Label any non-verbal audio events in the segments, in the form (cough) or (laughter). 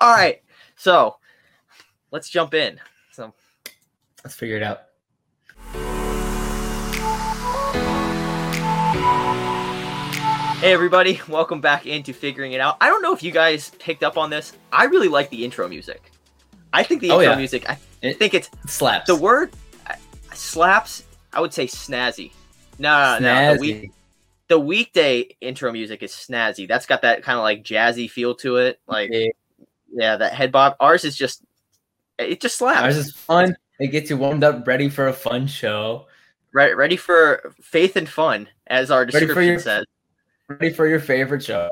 All right. So let's jump in. So Let's figure it out. Hey everybody, welcome back into figuring it out. I don't know if you guys picked up on this. I really like the intro music. I think the intro Oh, yeah. music. I It- think it's It slaps. the word uh, slaps. I would say snazzy. No, no, no. The, week, Snazzy. the weekday intro music is snazzy. That's got that kind of like jazzy feel to it. Like Yeah. Yeah, that head bob. Ours is just it just slaps. Ours is fun. It gets you warmed up, ready for a fun show. Re- ready for faith and fun, as our Ready description your- says. Ready for your favorite show.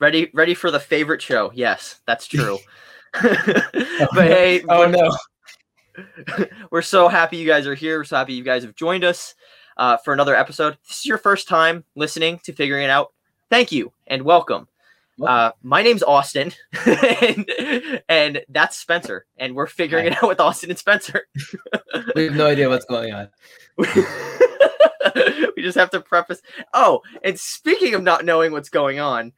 Ready, ready for the favorite show. Yes, that's true. (laughs) (laughs) but hey, Oh no. (laughs) we're so happy you guys are here. We're so happy you guys have joined us uh, for another episode. If this is your first time listening to Figuring It Out. Thank you and welcome. Uh, my name's Austin, (laughs) and, and that's Spencer, and we're figuring it out with Austin and Spencer. We have no idea what's going on. (laughs) we just have to preface. Oh, and speaking of not knowing what's going on,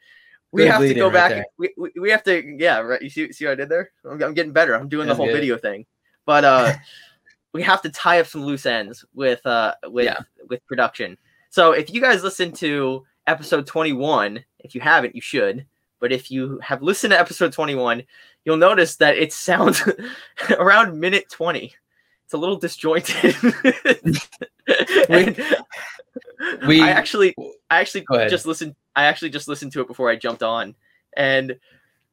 we Good have to go right back. we, we, we have to, yeah, right. You see, see what I did there? I'm, I'm getting better. I'm doing the whole good. video thing, but uh, (laughs) we have to tie up some loose ends with uh with Yeah. with production. So if you guys listen to episode 21, if you haven't, you should. But if you have listened to episode 21, you'll notice that it sounds (laughs) around minute 20. It's a little disjointed. (laughs) And We- I actually I actually just listened I actually just listened to it before I jumped on. And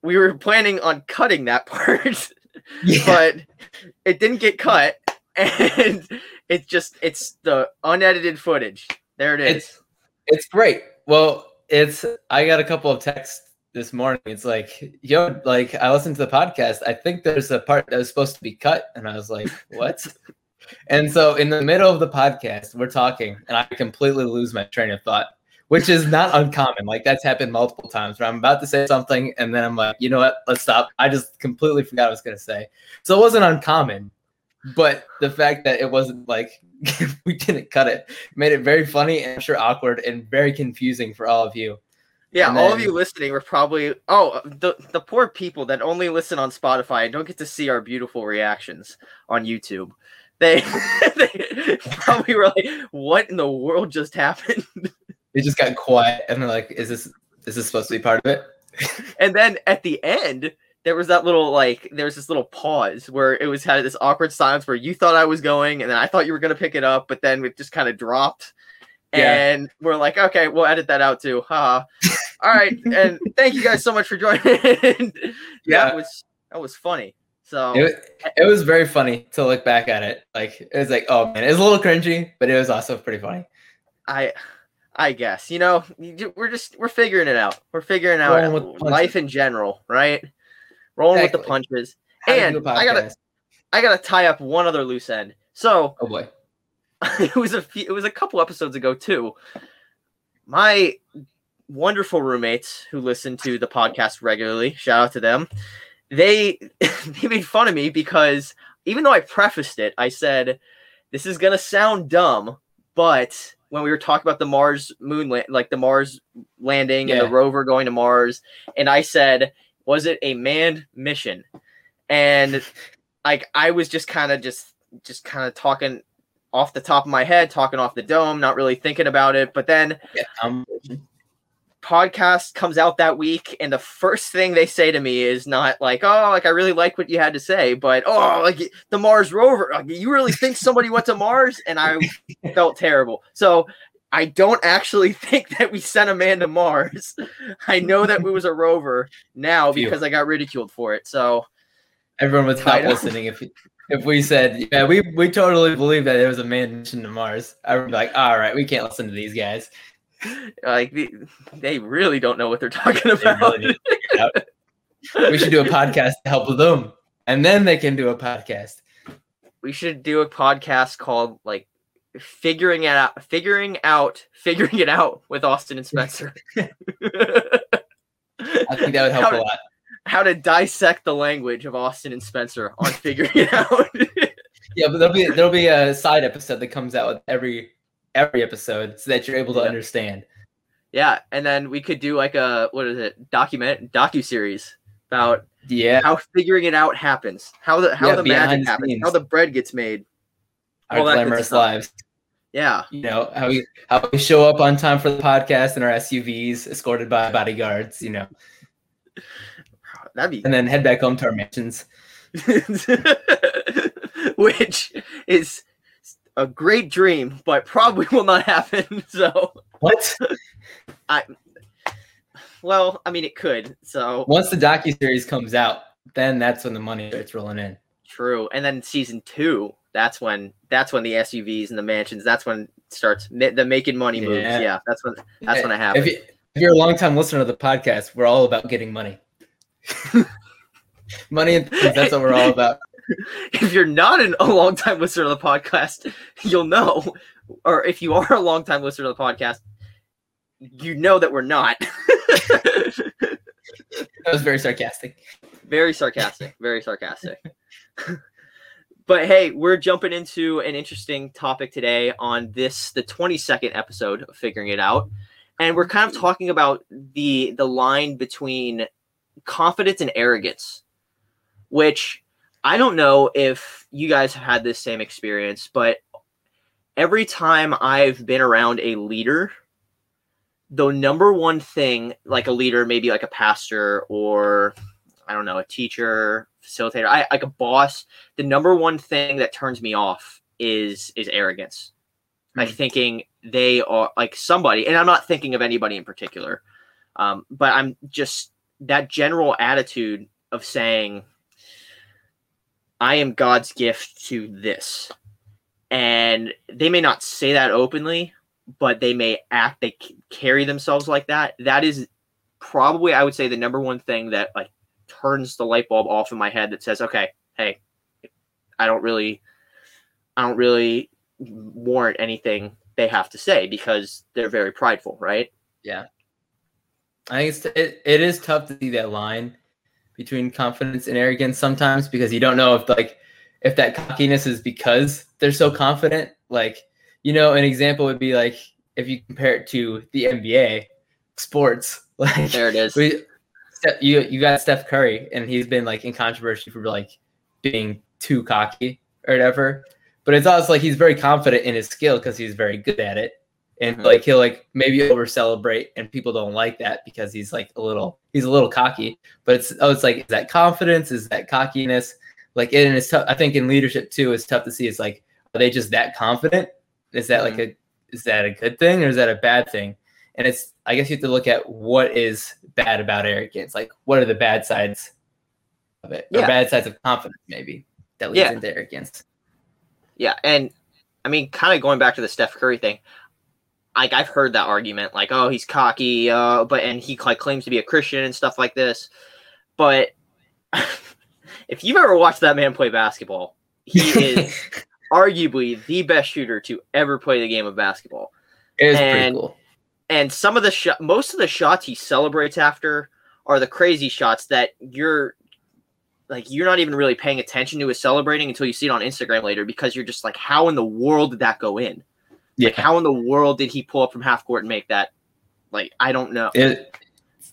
we were planning on cutting that (laughs) part, Yeah. but it didn't get cut. And it's just it's the unedited footage. There it is. It's- It's great. Well, it's I got a couple of texts this morning. It's like, yo, like I listened to the podcast. I think there's a part that was supposed to be cut. And I was like, (laughs) what? and so in the middle of the podcast, we're talking, and I completely lose my train of thought, which is not uncommon. Like that's happened multiple times where I'm about to say something, and then I'm like, you know what? Let's stop. I just completely forgot what I was gonna say. So it wasn't uncommon. But the fact that it wasn't like (laughs) we didn't cut it made it very funny and I'm sure awkward and very confusing for all of you. Yeah, And all of you listening were probably oh the the poor people that only listen on Spotify and don't get to see our beautiful reactions on YouTube. They, (laughs) they probably were like, "What in the world just happened?" (laughs) It just got quiet and they're like, is this is this supposed to be part of it? (laughs) And then at the end, there was that little like there was this little pause where it was had this awkward silence where you thought I was going and then I thought you were gonna pick it up, but then it just kind of dropped. Yeah. And we're like, okay, we'll edit that out too. Haha. (laughs) All right. And thank you guys so much for joining. (laughs) yeah, Yeah. that was that was funny. So It, it was very funny to look back at it. Like it was like, oh man, it was a little cringy, but it was also pretty funny. I I guess you know we're just we're figuring it out. We're figuring out life in general, right? Rolling with the punches. How And I gotta. I gotta tie up one other loose end. So Oh boy. (laughs) it was a few, it was a couple episodes ago too. My wonderful roommates who listen to the podcast regularly, shout out to them. They (laughs) they made fun of me because even though I prefaced it, I said this is gonna sound dumb, but when we were talking about the Mars moon land, like the Mars landing and the rover going to Mars, and I said, was it a manned mission? And like I was just kind of just just kind of talking off the top of my head, talking off the dome, not really thinking about it. But then Yeah. Um, podcast comes out that week, and the first thing they say to me is not like, "Oh, like I really like what you had to say," but "Oh, like the Mars rover, like, you really think somebody went to Mars?" And I (laughs) felt terrible. So I don't actually (laughs) think that we sent a man to Mars. I know that it was a rover now Phew. because I got ridiculed for it. So everyone was know. listening if if we said, yeah, we we totally believe that there was a man mission to Mars. I would be like, all right, we can't listen to these guys. like the, they really don't know what they're talking They about. really need to figure it out. We should do a podcast to help them, and then they can do a podcast. we should do a podcast called like figuring it out figuring out figuring it out with austin and spencer (laughs) I think that would help how a lot. How to dissect the language of austin and spencer on (laughs) figuring it out (laughs) Yeah, but there'll be there'll be a side episode that comes out with every every episode so that you're able to Yeah. understand. yeah and then we could do like a what is it document docu series about Yeah. how figuring it out happens, how the how Yeah, the magic happens, scenes. how the bread gets made. Our all glamorous lives. Yeah, You know, how we how we show up on time for the podcast in our SUVs, escorted by bodyguards, you know, that'd be and then head back home to our mansions. (laughs) which is a great dream, but probably will not happen. (laughs) So, What? I well, I mean, it could. So Once the docu series comes out, then that's when the money starts rolling in. true. And then season two, that's when that's when the SUVs and the mansions. That's when starts the making money moves. Yeah. Yeah, that's when that's when it If, happens. you, if you're a long time listener to the podcast, we're all about getting money. (laughs) money and things, that's what we're all about. (laughs) if you're not an, a long time listener of the podcast, (laughs) you'll know. Or if you are a long time listener to the podcast, you know that we're not. That was very sarcastic. very sarcastic. Very sarcastic. but hey, we're jumping into an interesting topic today on this, the 22nd episode of Figuring It Out. And we're kind of talking about the the line between confidence and arrogance, which I don't know if you guys have had this same experience, but every time I've been around a leader, the number one thing, like a leader, maybe like a pastor or I don't know, a teacher, facilitator, I like a boss, the number one thing that turns me off is is arrogance. Like Hmm. thinking they are like somebody, and I'm not thinking of anybody in particular, um, but I'm just that general attitude of saying, I am God's gift to this. And they may not say that openly, but they may act, they carry themselves like that. That is probably, I would say, the number one thing that like turns the light bulb off in my head that says, okay, hey, I don't really, I don't really warrant anything they have to say because they're very prideful, right? I think it's it, it is tough to see that line between confidence and arrogance sometimes because you don't know if like if that cockiness is because they're so confident. Like, you know, an example would be like if you compare it to the NBA sports, (laughs) like There it is. we, you you got Steph Curry and he's been like in controversy for like being too cocky or whatever. But it's also like he's very confident in his skill because he's very good at it. And like he'll like maybe over celebrate and people don't like that because he's like a little he's a little cocky. But it's oh it's like is that confidence? Is that cockiness? Like and it's tough I think in leadership too, it's tough to see. It's like are they just that confident? Is that like mm-hmm. a is that a good thing or is that a bad thing? And it's I guess you have to look at what is bad about arrogance. Like what are the bad sides of it? Or Yeah. bad sides of confidence maybe that leads Yeah. into arrogance. Yeah, and I mean, kind of going back to the Steph Curry thing, like I've heard that argument, like, oh, he's cocky, uh, but and he like claims to be a Christian and stuff like this. But (laughs) if you've ever watched that man play basketball, he is (laughs) arguably the best shooter to ever play the game of basketball. it is and- pretty cool. And some of the shot, most of the shots he celebrates after are the crazy shots that you're like you're not even really paying attention to his celebrating until you see it on Instagram later because you're just like, how in the world did that go in? Yeah. How in the world did he pull up from half court and make that? Like, I don't know. It,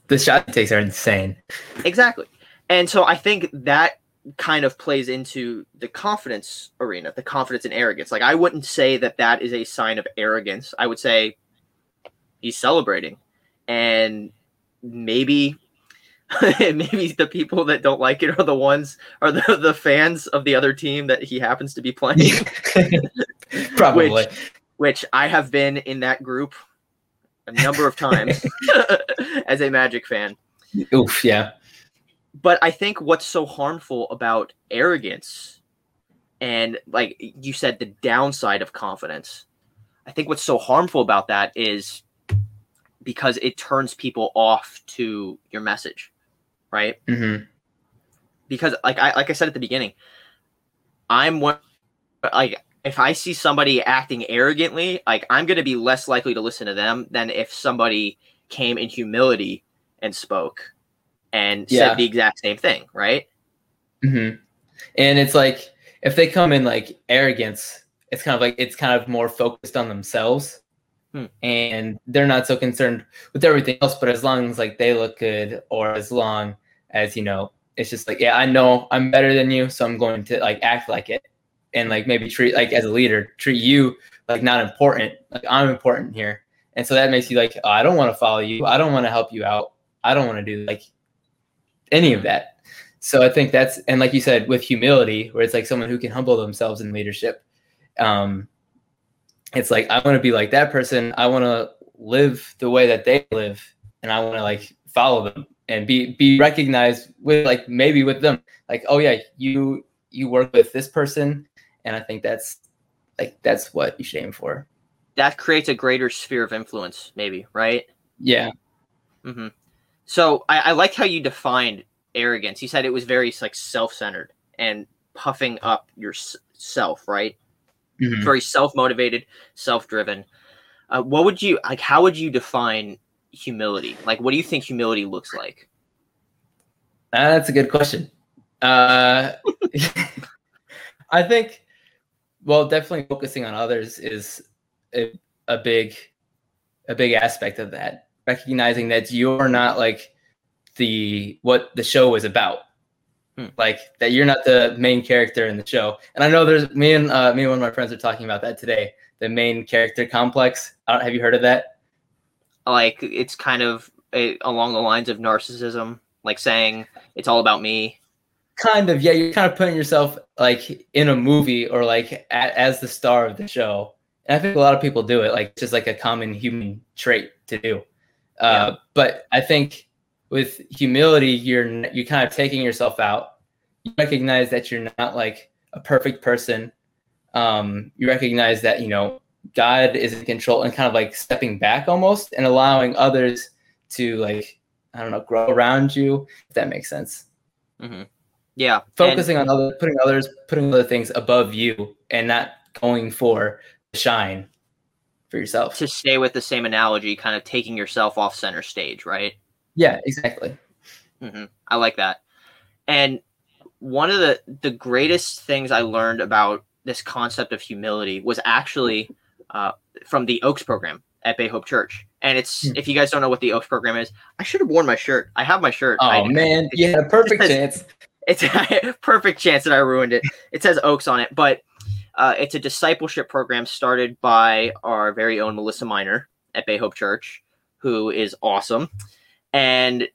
the shot he takes are insane. Exactly. And so I think that kind of plays into the confidence arena, the confidence and arrogance. Like I wouldn't say that that is a sign of arrogance. I would say he's celebrating, and maybe (laughs) maybe the people that don't like it are the ones are the, the fans of the other team that he happens to be playing. (laughs) Probably. Which- which I have been in that group a number of times (laughs) (laughs) as a Magic fan. Oof, yeah. but I think what's so harmful about arrogance and like you said the downside of confidence I think what's so harmful about that is because it turns people off to your message right hmm because like I like I said at the beginning I'm one like if I see somebody acting arrogantly like I'm going to be less likely to listen to them than if somebody came in humility and spoke and Yeah. said the exact same thing right hmm And it's like if they come in like arrogance, it's kind of like it's kind of more focused on themselves, Hmm. and they're not so concerned with everything else. But as long as like they look good, or as long as you know it's just like, yeah, I know I'm better than you, so I'm going to like act like it and like maybe treat like as a leader, treat you like not important. Like I'm important here. And so that makes you like, oh, I don't want to follow you. I don't want to help you out. I don't want to do like any of that. So I think that's and like you said, with humility, where it's like someone who can humble themselves in leadership. Um, it's like I want to be like that person. I want to live the way that they live, and I want to like follow them and be be recognized with like maybe with them like oh yeah you you work with this person and i think that's like that's what you should aim for that creates a greater sphere of influence maybe right yeah mm-hmm. so I, I liked how you defined arrogance you said it was very like self-centered and puffing up yourself right mm-hmm. very self-motivated self-driven uh, what would you like how would you define humility? Like, what do you think humility looks like? Uh, that's a good question. Uh, (laughs) I think, well, definitely focusing on others is a, a big, a big aspect of that. Recognizing that you're not like the what the show is about, hmm. like that you're not the main character in the show. And I know there's me and uh, me and one of my friends are talking about that today. The main character complex. have you heard of that? like it's kind of a, along the lines of narcissism, like saying it's all about me. Kind of, yeah. You're kind of putting yourself like in a movie or like a, as the star of the show. And I think a lot of people do it, like just like a common human trait to do. Uh, yeah. But I think with humility, you're you're kind of taking yourself out. You recognize that you're not like a perfect person. Um, you recognize that you know God is in control and kind of like stepping back almost and allowing others to like I don't know grow around you. If that makes sense. Mm-hmm. Yeah, focusing and- on other, putting others, putting other things above you, and not going for the shine for yourself. To stay with the same analogy, kind of taking yourself off center stage, right? Yeah, exactly. Mm-hmm. I like that. And one of the the greatest things I learned about this concept of humility was actually uh, from the Oaks program at Bay Hope Church. And it's hmm. if you guys don't know what the Oaks program is, I should have worn my shirt. I have my shirt. Oh I, man, (laughs) you had a perfect chance. It's a (laughs) perfect chance that I ruined it. It says Oaks on it, but uh, it's a discipleship program started by our very own Melissa Miner at Bay Hope Church, who is awesome. And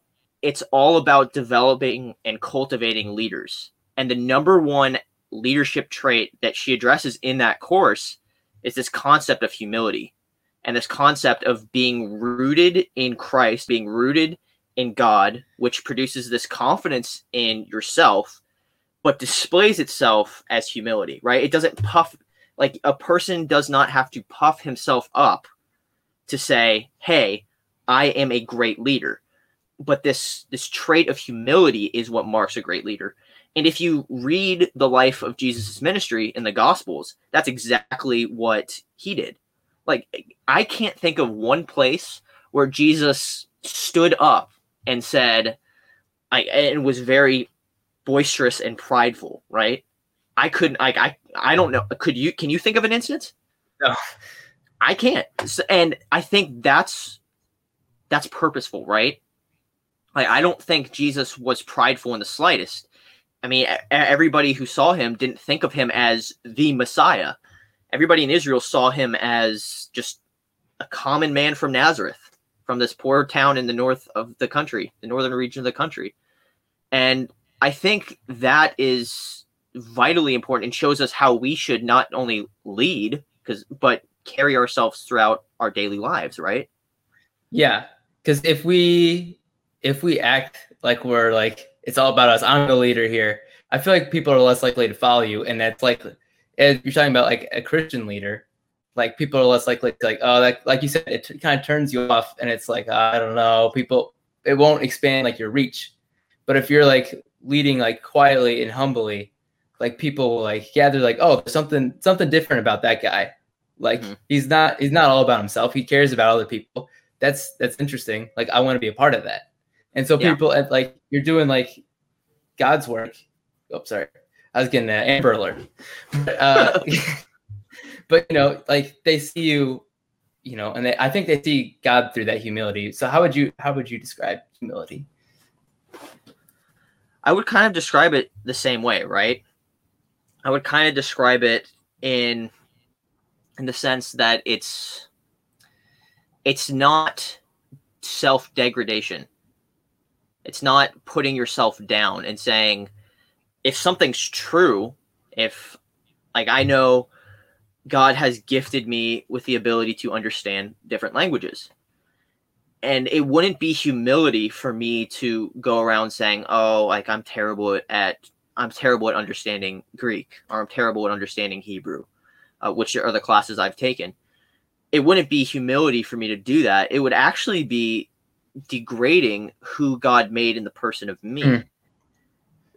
it's all about developing and cultivating leaders. And the number one leadership trait that she addresses in that course is this concept of humility and this concept of being rooted in Christ, being rooted in God, which produces this confidence in yourself, but displays itself as humility, right? It doesn't puff, like a person does not have to puff himself up to say, hey, I am a great leader. But this this trait of humility is what marks a great leader. And if you read the life of Jesus' ministry in the Gospels, that's exactly what he did. Like, I can't think of one place where Jesus stood up and said, I, and was very boisterous and prideful, right? I couldn't, like, I, I don't know. Could you, can you think of an instance? No, I can't. And I think that's, that's purposeful, right? Like, I don't think Jesus was prideful in the slightest I mean, everybody who saw him didn't think of him as the Messiah. Everybody in Israel saw him as just a common man from Nazareth, from this poor town in the north of the country, the northern region of the country. And I think that is vitally important and shows us how we should not only lead, because but carry ourselves throughout our daily lives, right? Yeah, because if we if we act like we're like it's all about us. I'm the leader here. I feel like people are less likely to follow you, and that's like as you're talking about like a Christian leader, like people are less likely to like oh that like you said it t- kind of turns you off, and it's like I don't know people it won't expand like your reach, but if you're like leading like quietly and humbly, like people will like yeah they're like oh there's something something different about that guy, like mm-hmm. he's not he's not all about himself he cares about other people. That's that's interesting. Like I want to be a part of that. And so people yeah. like you're doing like God's work. Oh, sorry. I was getting an Amber Alert. But, uh, (laughs) but you know, like they see you, you know, and they, I think they see God through that humility. So how would you how would you describe humility? I would kind of describe it the same way, right? I would kind of describe it in in the sense that it's it's not self-degradation. It's not putting yourself down and saying if something's true, if like I know God has gifted me with the ability to understand different languages. And it wouldn't be humility for me to go around saying, "Oh, like I'm terrible at I'm terrible at understanding Greek or I'm terrible at understanding Hebrew," uh, which are the classes I've taken. It wouldn't be humility for me to do that. It would actually be degrading who God made in the person of me. Mm.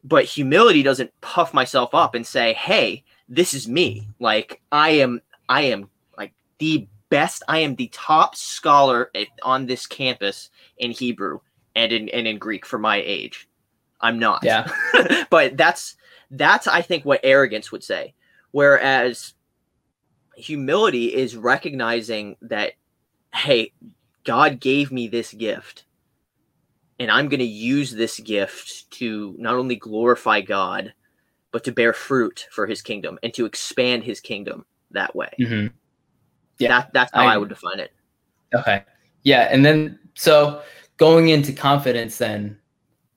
But humility doesn't puff myself up and say, "Hey, this is me. Like I am I am like the best. I am the top scholar on this campus in Hebrew and in and in Greek for my age. I'm not. Yeah. (laughs) but that's that's I think what arrogance would say. Whereas humility is recognizing that hey, God gave me this gift and I'm going to use this gift to not only glorify God, but to bear fruit for his kingdom and to expand his kingdom that way. Mm-hmm. Yeah, that, that's how I, I would define it. Okay. Yeah. And then, so going into confidence, then,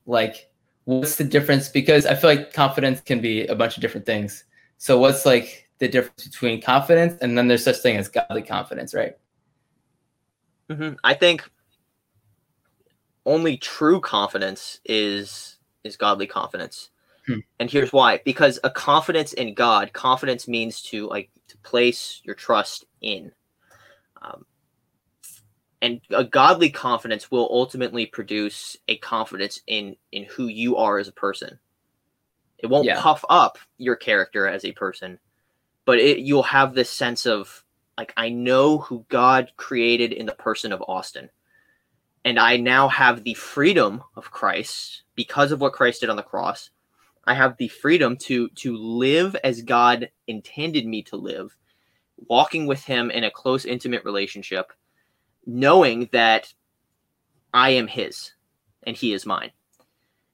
like, what's the difference? Because I feel like confidence can be a bunch of different things. So, what's like the difference between confidence and then there's such thing as godly confidence, right? Mm-hmm. I think only true confidence is is godly confidence. Hmm. And here's why: because a confidence in God, confidence means to like to place your trust in. Um, and a godly confidence will ultimately produce a confidence in in who you are as a person. It won't yeah. puff up your character as a person, but it you'll have this sense of like I know who God created in the person of Austin. And I now have the freedom of Christ because of what Christ did on the cross. I have the freedom to to live as God intended me to live, walking with him in a close intimate relationship, knowing that I am his and he is mine.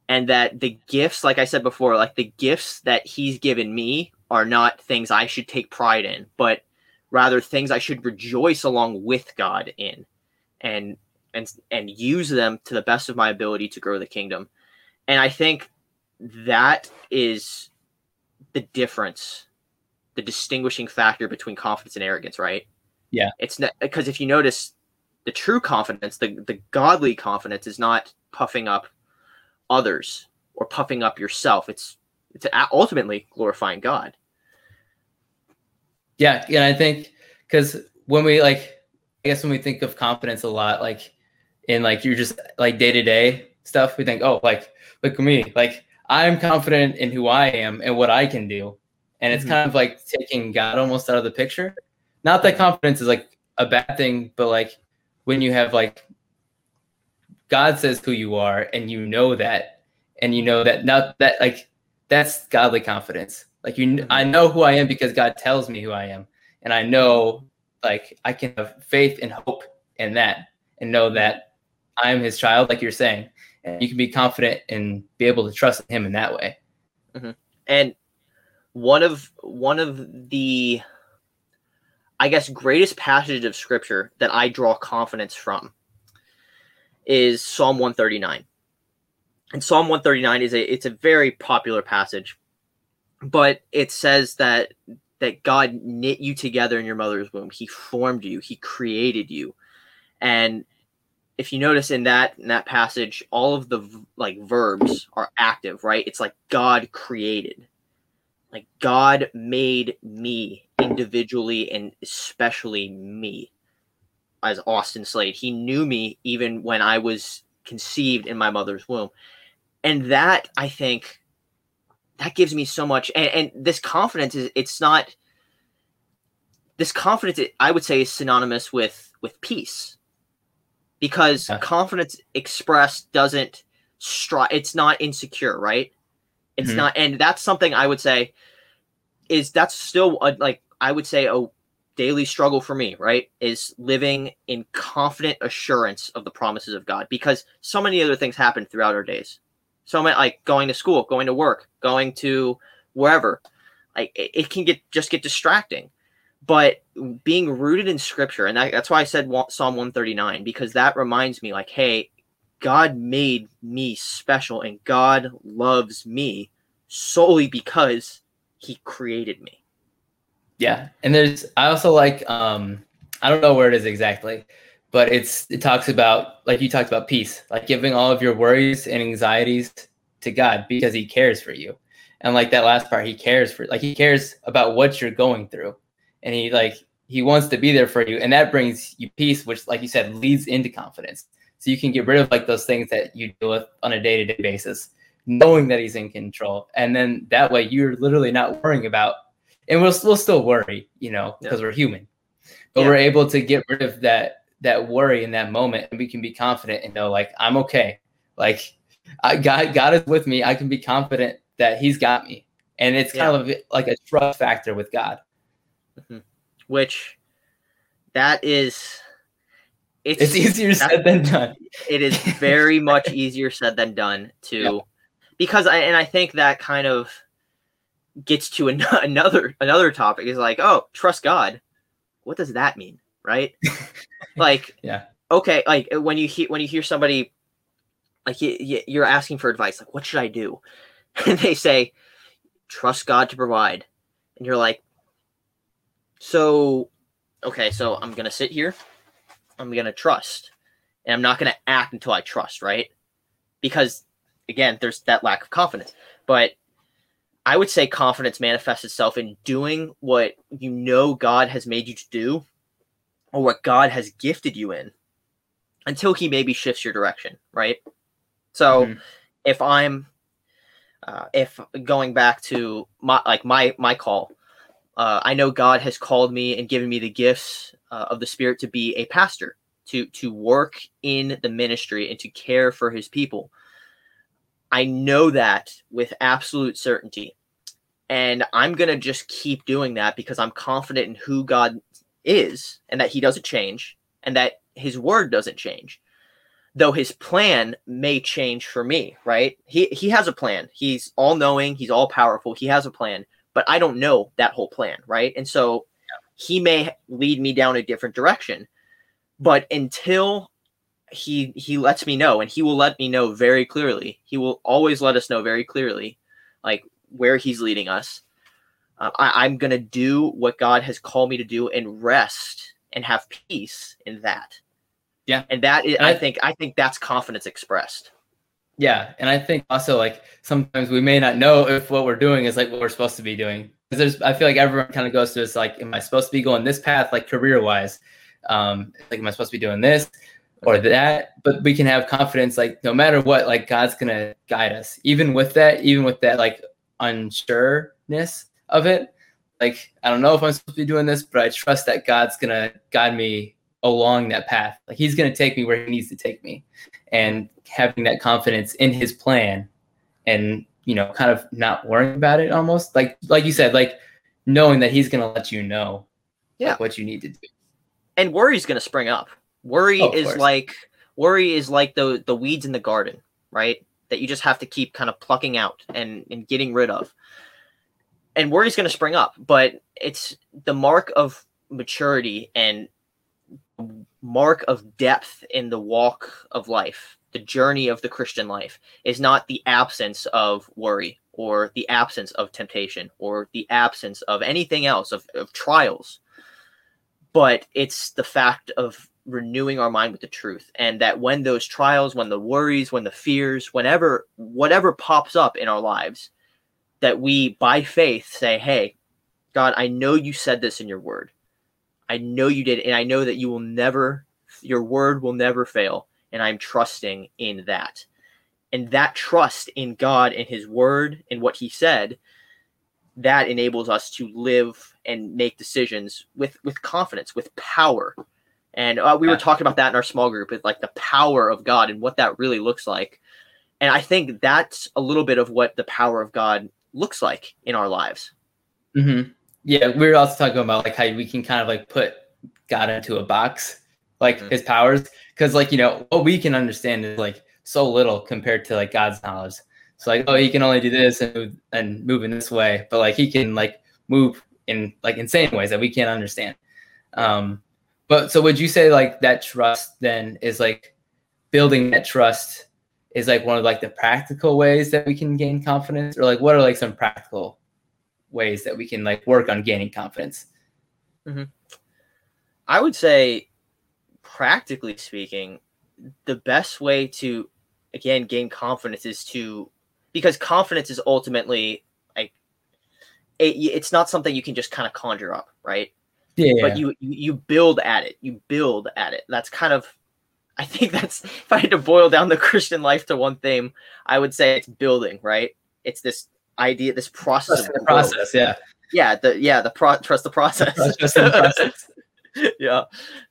And that the gifts, like I said before, like the gifts that he's given me are not things I should take pride in, but rather things I should rejoice along with God in and and and use them to the best of my ability to grow the kingdom. And I think that is the difference, the distinguishing factor between confidence and arrogance, right? Yeah. It's not because if you notice the true confidence, the the godly confidence is not puffing up others or puffing up yourself. It's it's ultimately glorifying God. Yeah, yeah, I think because when we like, I guess when we think of confidence a lot, like in like you're just like day to day stuff, we think, oh, like look at me, like I'm confident in who I am and what I can do, and it's mm-hmm. kind of like taking God almost out of the picture. Not that confidence is like a bad thing, but like when you have like God says who you are, and you know that, and you know that not that like that's godly confidence. Like you, I know who I am because God tells me who I am, and I know like I can have faith and hope in that, and know that I am His child, like you're saying, and you can be confident and be able to trust Him in that way. Mm-hmm. And one of one of the, I guess, greatest passage of Scripture that I draw confidence from is Psalm 139. And Psalm 139 is a it's a very popular passage but it says that that God knit you together in your mother's womb. He formed you. He created you. And if you notice in that in that passage, all of the like verbs are active, right? It's like God created. Like God made me individually and especially me as Austin Slade. He knew me even when I was conceived in my mother's womb. And that I think that gives me so much and, and this confidence is it's not this confidence i would say is synonymous with with peace because yeah. confidence expressed doesn't stri- it's not insecure right it's mm-hmm. not and that's something i would say is that's still a, like i would say a daily struggle for me right is living in confident assurance of the promises of god because so many other things happen throughout our days So many like going to school, going to work, going to wherever. Like it, it can get just get distracting. But being rooted in scripture, and that, that's why I said Psalm 139, because that reminds me, like, hey, God made me special and God loves me solely because he created me. Yeah. And there's I also like um I don't know where it is exactly, but it's it talks about like you talked about peace, like giving all of your worries and anxieties to God because he cares for you. And like that last part, he cares for like he cares about what you're going through. And he like he wants to be there for you. And that brings you peace, which like you said, leads into confidence. So you can get rid of like those things that you deal with on a day-to-day basis, knowing that he's in control. And then that way you're literally not worrying about and we'll, we'll still worry, you know, because yeah. we're human. But yeah. we're able to get rid of that that worry in that moment and we can be confident and know like I'm okay. Like I God God is with me. I can be confident that he's got me. And it's kind of like a trust factor with God. Mm-hmm. Which that is it's, it's easier said than done. It is very much easier said than done to yeah. because I and I think that kind of gets to an- (laughs) another another topic is like, oh, trust God. What does that mean, right? (laughs) like, yeah, okay, like when you hear when you hear somebody like you, you're asking for advice, like, what should I do? (laughs) And they say, trust God to provide, and you're like, so, okay, so I'm gonna sit here, I'm gonna trust, and I'm not gonna act until I trust, right? Because again, there's that lack of confidence, but I would say confidence manifests itself in doing what you know God has made you to do or what God has gifted you in until he maybe shifts your direction, right? So mm-hmm. if I'm uh, if going back to my like my my call, uh, I know God has called me and given me the gifts uh, of the Spirit to be a pastor, to to work in the ministry and to care for His people. I know that with absolute certainty. And I'm to just keep doing that because I'm confident in who God is and that he doesn't change and that his word doesn't change. Though his plan may change for me, right? He he has a plan. He's all knowing, he's all powerful. He has a plan, but I don't know that whole plan, right? And so he may lead me down a different direction. But until he he lets me know and he will let me know very clearly he will always let us know very clearly like where he's leading us uh, I, i'm gonna do what god has called me to do and rest and have peace in that yeah and that is, I, I think i think that's confidence expressed yeah and i think also like sometimes we may not know if what we're doing is like what we're supposed to be doing. Because there's i feel like everyone kind of goes through this like am i supposed to be going this path like career wise um like am i supposed to be doing this or that? But we can have confidence like no matter what like god's gonna guide us. Even with that even with that like unsureness of it like i don't know if i'm supposed to be doing this but i trust that god's gonna guide me along that path. Like he's gonna take me where he needs to take me. And having that confidence in his plan and you know kind of not worrying about it almost like like you said like knowing that he's gonna let you know yeah like, what you need to do and worry's gonna spring up Worry oh, is course. like worry is like the the weeds in the garden, right? That you just have to keep kind of plucking out and and getting rid of. And worry's going to spring up, but it's the mark of maturity and mark of depth in the walk of life, the journey of the Christian life is not the absence of worry or the absence of temptation or the absence of anything else of, of trials but it's the fact of renewing our mind with the truth. And that when those trials when the worries when the fears whenever whatever pops up in our lives that we by faith say hey god i know you said this in your word. I know you did and i know that you will never your word will never fail and i'm trusting in that and that trust in god and his word and what he said that enables us to live and make decisions with with confidence with power and uh, we were talking about that in our small group, it's like the power of God and what that really looks like. And I think that's a little bit of what the power of God looks like in our lives. Mm-hmm. Yeah, we were also talking about like how we can kind of like put God into a box, like mm-hmm. his powers, because like you know what we can understand is like so little compared to like God's knowledge. So like, oh, he can only do this and move, and move in this way, but like he can like move in like insane ways that we can't understand. Um, but so would you say like that trust then is like building that trust is like one of like the practical ways that we can gain confidence, or like what are like some practical ways that we can like work on gaining confidence? I would say, practically speaking, the best way to again gain confidence is to because confidence is ultimately like it, it's not something you can just kind of conjure up, right? Yeah, But you you build at it. You build at it. That's kind of I think (laughs) that's if I had to boil down the Christian life to one theme, I would say it's building, right? It's this idea, this process trust the process. Yeah, Yeah, the yeah, the pro- trust the process. trust the process. (laughs) yeah.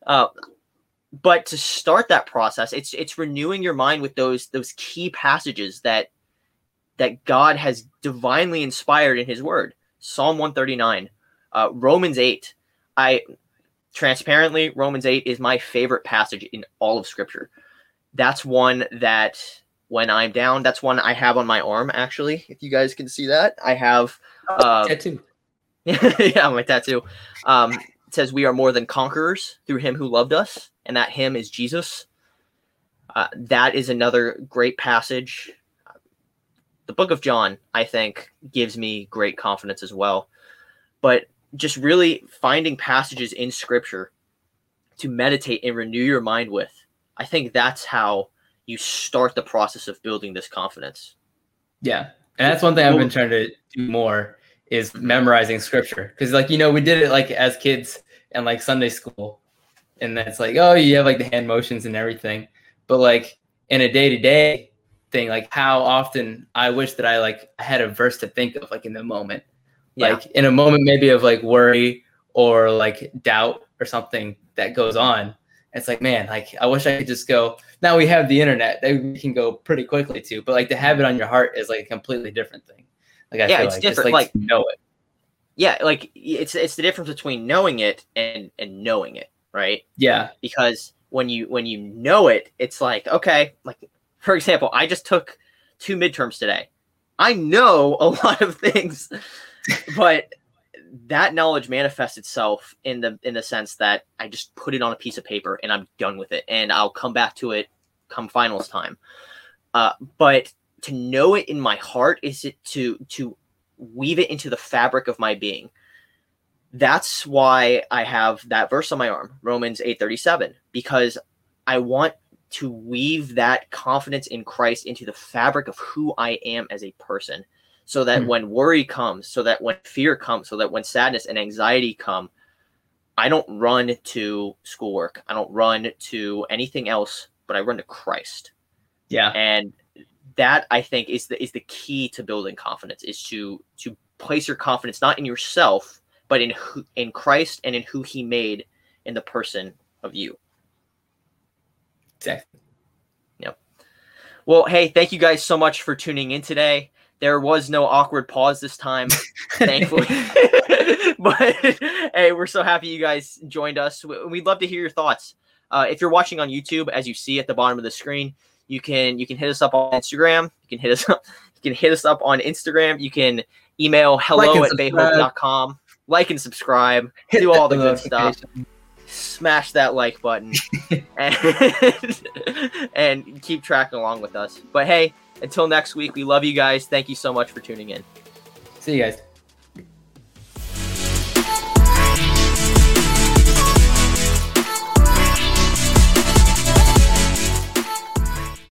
Uh, but to start that process, it's it's renewing your mind with those those key passages that that God has divinely inspired in His Word. Psalm one thirty nine, uh, Romans eight. I transparently Romans eight is my favorite passage in all of Scripture. That's one that when I'm down, that's one I have on my arm. Actually, if you guys can see that, I have. Uh, Tattoo. (laughs) yeah, my tattoo. Um, it says we are more than conquerors through him who loved us, and that him is Jesus. Uh, that is another great passage. The book of John, I think, gives me great confidence as well. But just really finding passages in scripture to meditate and renew your mind with, I think that's how you start the process of building this confidence. Yeah, and that's one thing I've been trying to do more is memorizing scripture because like you know we did it like as kids and like Sunday school, and that's like oh you have like the hand motions and everything, but like in a day to day thing, like how often I wish that I like had a verse to think of like in the moment, Yeah. like in a moment maybe of like worry or like doubt or something that goes on. It's like man, like I wish I could just go. Now we have the internet that we can go pretty quickly to, but like to have it on your heart is like a completely different thing. Like I Yeah, feel it's like, just, different, like, like- to know it. yeah like it's it's the difference between knowing it and and knowing it right? Yeah, because when you when you know it it's like okay like for example i just took two midterms today. I know a (laughs) lot of things (laughs) but that knowledge manifests itself in the in the sense that i just put it on a piece of paper and i'm done with it and i'll come back to it come finals time. Uh, but to know it in my heart is it to to weave it into the fabric of my being that's why i have that verse on my arm romans 837 because i want to weave that confidence in christ into the fabric of who i am as a person so that Hmm. when worry comes so that when fear comes so that when sadness and anxiety come i don't run to schoolwork i don't run to anything else but i run to christ yeah, and that i think is the is the key to building confidence is to to place your confidence not in yourself but in who, in christ and in who he made in the person of you. Exactly. Yep. Well hey thank you guys so much for tuning in today. There was no awkward pause this time (laughs) thankfully. (laughs) But hey we're so happy you guys joined us. We- we'd love to hear your thoughts. Uh, if you're watching on youtube as you see at the bottom of the screen you can you can hit us up on instagram. You can hit us up (laughs) you can hit us up on instagram. You can email hello and at bayhope.com like and subscribe. (laughs) Hit do all the good stuff. smash that like button. And, (laughs) (laughs) and keep tracking along with us. But hey until next week we love you guys. Thank you so much for tuning in. See you guys.